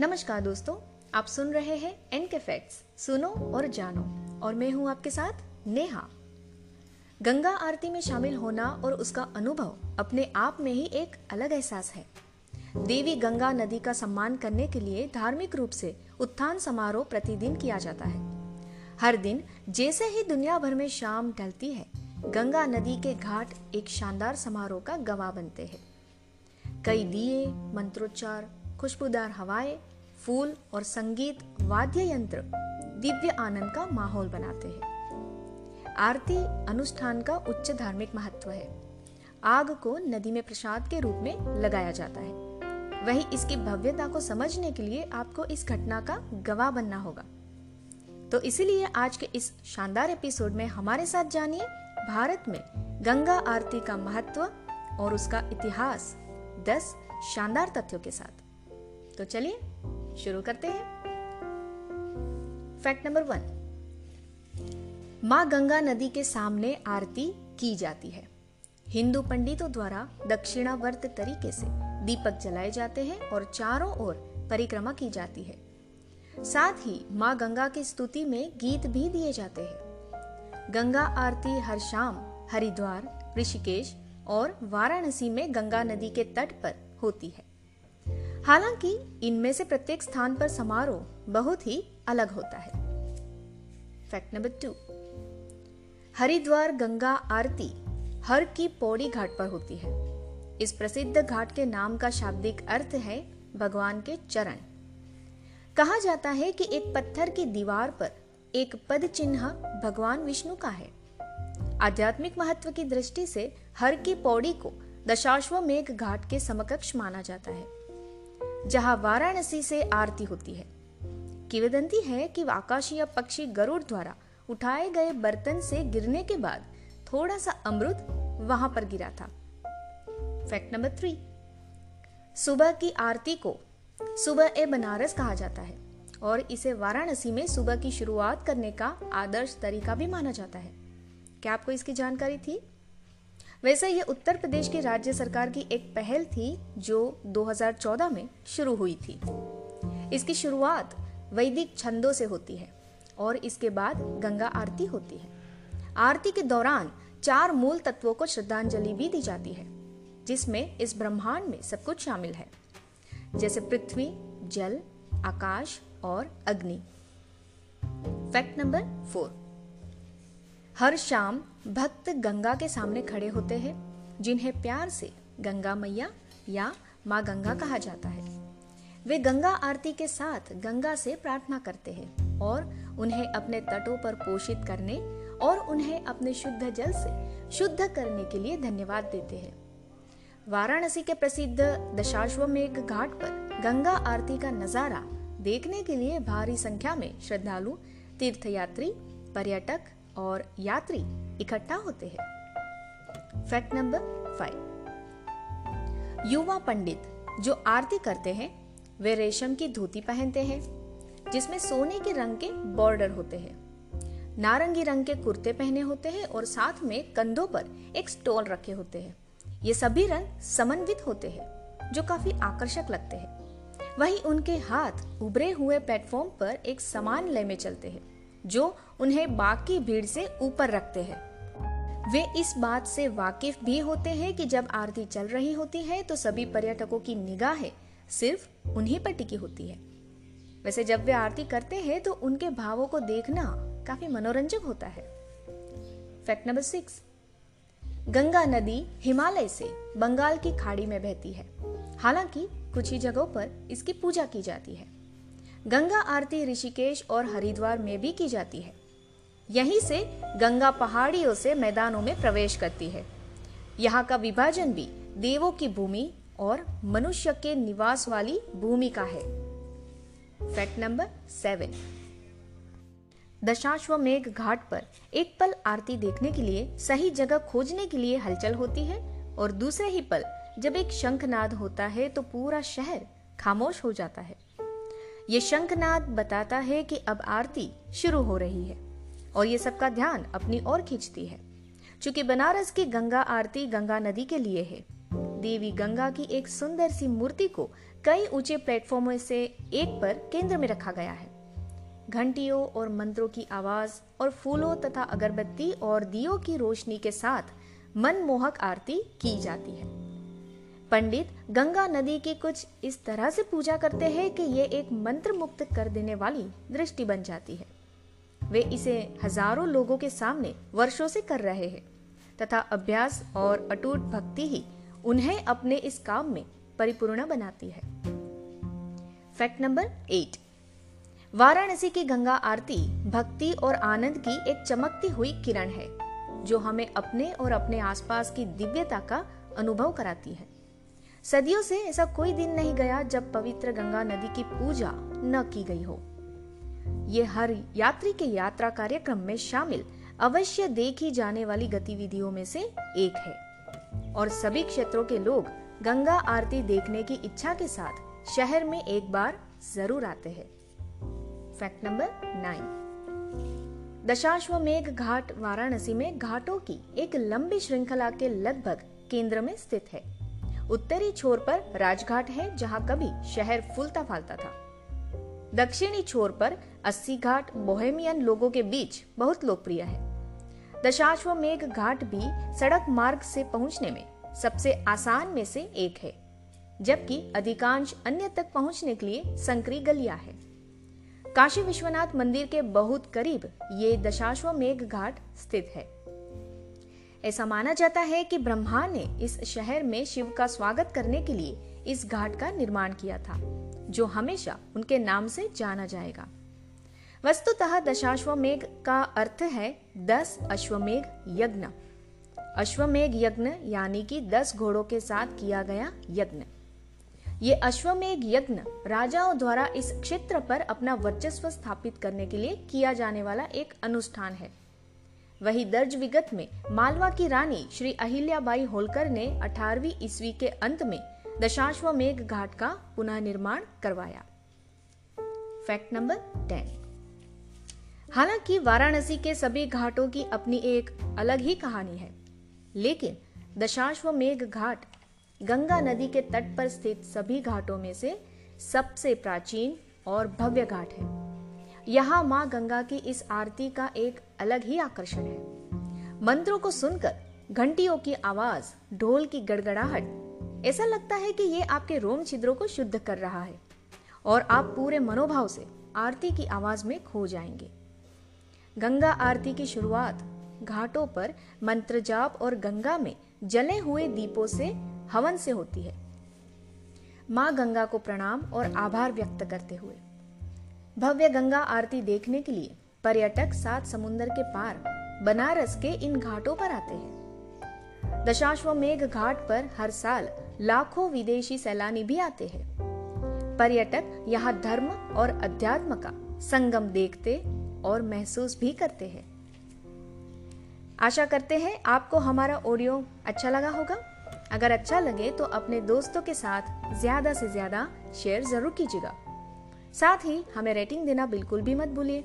नमस्कार दोस्तों, आप सुन रहे हैं एन के फैक्ट्स सुनो और जानो। और मैं हूँ आपके साथ नेहा। गंगा आरती में शामिल होना और उसका अनुभव अपने आप में ही एक अलग एहसास है। देवी गंगा नदी का सम्मान करने के लिए धार्मिक रूप से उत्थान समारोह प्रतिदिन किया जाता है। हर दिन जैसे ही दुनिया भर में शाम ढलती है, गंगा नदी के घाट एक शानदार समारोह का गवाह बनते हैं। कई दिए, मंत्रोच्चार खुशबूदार हवाएँ, फूल और संगीत वाद्य यंत्र दिव्य आनंद का माहौल बनाते हैं। आरती अनुष्ठान का उच्च धार्मिक महत्व है। आग को नदी में प्रसाद के रूप में लगाया जाता है। वही इसकी भव्यता को समझने के लिए आपको इस घटना का गवाह बनना होगा। तो इसीलिए आज के इस शानदार एपिसोड में हमारे साथ जानिए भारत में गंगा आरती का महत्व और उसका इतिहास 10 शानदार तथ्यों के साथ। तो चलिए, शुरू करते हैं। फैक्ट नंबर वन माँ गंगा नदी के सामने आरती की जाती है। हिंदू पंडितों द्वारा दक्षिणावर्त तरीके से दीपक जलाए जाते हैं और चारों ओर परिक्रमा की जाती है। साथ ही माँ गंगा की स्तुति में गीत भी दिए जाते हैं। गंगा आरती हर शाम हरिद्वार, ऋषिकेश और वाराणसी में गंगा नदी के तट पर होती है। हालाँकि, इनमें से प्रत्येक स्थान पर समारोह बहुत ही अलग होता है। Fact number two Haridwar Ganga aarti Har ki Pauri Ghat पर होती है। इस प्रसिद्ध घाट के नाम का शाब्दिक अर्थ है भगवान के चरण। कहा जाता है कि एक पत्थर की दीवार पर एक पद चिन्ह भगवान विष्णु का है। आध्यात्मिक महत्व की दृष्टि से हर की पौड़ी को दशाश्वमेघ घाट के समकक्ष माना जाता है। जहाँ वाराणसी से आरती होती है। किवदंती है कि आकाशीय पक्षी गरुड़ द्वारा उठाए गए बर्तन से गिरने के बाद थोड़ा सा अमृत वहाँ पर गिरा था। Fact number three. सुबह की आरती को सुबह ए बनारस कहा जाता है और इसे वाराणसी में सुबह की शुरुआत करने का आदर्श तरीका भी माना जाता है। क्या आपको इसकी जानकारी थी? वैसे ये उत्तर प्रदेश की राज्य सरकार की एक पहल थी, जो 2014 में शुरू हुई थी। इसकी शुरुआत वैदिक छंदों से होती है और इसके बाद गंगा आरती होती है। आरती के दौरान चार मूल तत्वों को श्रद्धांजलि भी दी जाती है, जिसमें इस ब्रह्मांड में सब कुछ शामिल है। जैसे पृथ्वी, जल, आकाश और अग्नि। Fact number four. हर शाम भक्त गंगा के सामने खड़े होते हैं, जिन्हें प्यार से गंगा मैया या माँ गंगा कहा जाता है। वे गंगा आरती के साथ गंगा से प्रार्थना करते हैं और उन्हें अपने तटों पर पोषित करने और उन्हें अपने शुद्ध जल से शुद्ध करने के लिए धन्यवाद देते हैं। वाराणसी के प्रसिद्ध दशाश्वमेघ घाट पर गंगा आरती का नज़ारा देखने के लिए भारी संख्या में श्रद्धालु, तीर्थयात्री, पर्यटक और यात्री इकट्ठा होते हैं। फैक्ट नंबर फाइव युवा पंडित जो आरती करते हैं, वे रेशम की धोती पहनते हैं, जिसमें सोने के रंग के बॉर्डर होते हैं। नारंगी रंग के कुर्ते पहने होते हैं और साथ में कंधों पर एक स्टोल रखे होते हैं। ये सभी रंग समन्वित होते हैं, जो काफ़ी आकर्षक लगते हैं। वहीं उनके हाथ उभरे हुए प्लेटफॉर्म पर एक समान लय में चलते हैं। जो उन्हें बाकी भीड़ से ऊपर रखते हैं। वे इस बात से वाकिफ भी होते हैं कि जब आरती चल रही होती है तो सभी पर्यटकों की निगाहें सिर्फ़ उन्हीं पर टिकी होती है। वैसे जब वे आरती करते हैं तो उनके भावों को देखना काफ़ी मनोरंजक होता है। Fact number six. गंगा नदी हिमालय से बंगाल की खाड़ी में बहती है। हालाँकि कुछ ही जगहों पर इसकी पूजा की जाती है। गंगा आरती ऋषिकेश और हरिद्वार में भी की जाती है। यहीं से गंगा पहाड़ियों से मैदानों में प्रवेश करती है। यहाँ का विभाजन भी देवों की भूमि और मनुष्य के निवास वाली भूमि का है। Fact number seven. Dashashwamedh Ghat पर एक पल आरती देखने के लिए, सही जगह खोजने के लिए हलचल होती है और दूसरे ही पल जब एक शंखनाद होता है तो पूरा शहर खामोश हो जाता है। ये शंखनाद बताता है कि अब आरती शुरू हो रही है और ये सबका ध्यान अपनी ओर खींचती है। चूँकि बनारस की गंगा आरती गंगा नदी के लिए है, देवी गंगा की एक सुंदर सी मूर्ति को कई ऊँचे प्लेटफॉर्मों से एक पर केंद्र में रखा गया है। घंटियों और मंत्रों की आवाज़ और फूलों तथा अगरबत्ती और दियों की रोशनी के साथ मनमोहक आरती की जाती है। पंडित गंगा नदी की कुछ इस तरह से पूजा करते हैं कि ये एक मंत्र मुक्त कर देने वाली दृष्टि बन जाती है। वे इसे हज़ारों लोगों के सामने वर्षों से कर रहे हैं, तथा अभ्यास और अटूट भक्ति ही उन्हें अपने इस काम में परिपूर्ण बनाती है। Fact number eight. वाराणसी की गंगा आरती भक्ति और आनंद की एक चमकती हुई किरण है, जो हमें अपने और अपने आसपास की दिव्यता का अनुभव कराती है। सदियों से ऐसा कोई दिन नहीं गया जब पवित्र गंगा नदी की पूजा न की गई हो। ये हर यात्री के यात्रा कार्यक्रम में शामिल अवश्य देखी जाने वाली गतिविधियों में से एक है। और सभी क्षेत्रों के लोग गंगा आरती देखने की इच्छा के साथ शहर में एक बार ज़रूर आते हैं। Fact number nine. Dashashwamedh Ghat Varanasi में घाटों की एक लंबी श्रृंखला के लगभग केंद्र में स्थित है। उत्तरी छोर पर राजघाट है, जहाँ कभी शहर फूलता फालता था। दक्षिणी छोर पर अस्सी घाट बोहेमियन लोगों के बीच बहुत लोकप्रिय है। दशाश्वमेघ घाट भी सड़क मार्ग से पहुँचने में सबसे आसान में से एक है, जबकि अधिकांश अन्य तक पहुँचने के लिए संकरी गलिया है। काशी विश्वनाथ मंदिर के बहुत करीब ये दशाश्वमेघ घाट स्थित है। ऐसा माना जाता है कि ब्रह्मा ने इस शहर में शिव का स्वागत करने के लिए इस घाट का निर्माण किया था, जो हमेशा उनके नाम से जाना जाएगा। वस्तुतः दशाश्वमेघ का अर्थ है दस अश्वमेघ यज्ञ। अश्वमेघ यज्ञ यानी कि दस घोड़ों के साथ किया गया यज्ञ। ये अश्वमेघ यज्ञ राजाओं द्वारा इस क्षेत्र पर अपना वर्चस्व स्थापित करने के लिए किया जाने वाला एक अनुष्ठान है। वही दर्ज विगत में मालवा की रानी श्री अहिल्याबाई होलकर ने 18वीं ईस्वी के अंत में दशाश्वमेघ घाट का पुनः निर्माण करवाया। Fact number ten. हालाँकि वाराणसी के सभी घाटों की अपनी एक अलग ही कहानी है, लेकिन दशाश्वमेघ घाट गंगा नदी के तट पर स्थित सभी घाटों में से सबसे प्राचीन और भव्य घाट है। यहाँ माँ गंगा की इस आरती का एक अलग ही आकर्षण है। मंत्रों को सुनकर, घंटियों की आवाज़, ढोल की गड़गड़ाहट, ऐसा लगता है कि ये आपके रोम छिद्रों को शुद्ध कर रहा है और आप पूरे मनोभाव से आरती की आवाज़ में खो जाएँगे। गंगा आरती की शुरुआत घाटों पर मंत्र जाप और गंगा में जले हुए दीपों से, हवन से होती है। माँ गंगा को प्रणाम और आभार व्यक्त करते हुए। भव्य गंगा आरती देखने के लिए पर्यटक सात समुन्दर के पार बनारस के इन घाटों पर आते हैं। दशाश्वमेघ घाट पर हर साल लाखों विदेशी सैलानी भी आते हैं। पर्यटक यहाँ धर्म और अध्यात्म का संगम देखते और महसूस भी करते हैं। आशा करते हैं आपको हमारा ऑडियो अच्छा लगा होगा। अगर अच्छा लगे तो अपने दोस्तों के साथ ज़्यादा से ज़्यादा शेयर ज़रूर कीजिएगा। साथ ही हमें रेटिंग देना बिल्कुल भी मत भूलिए।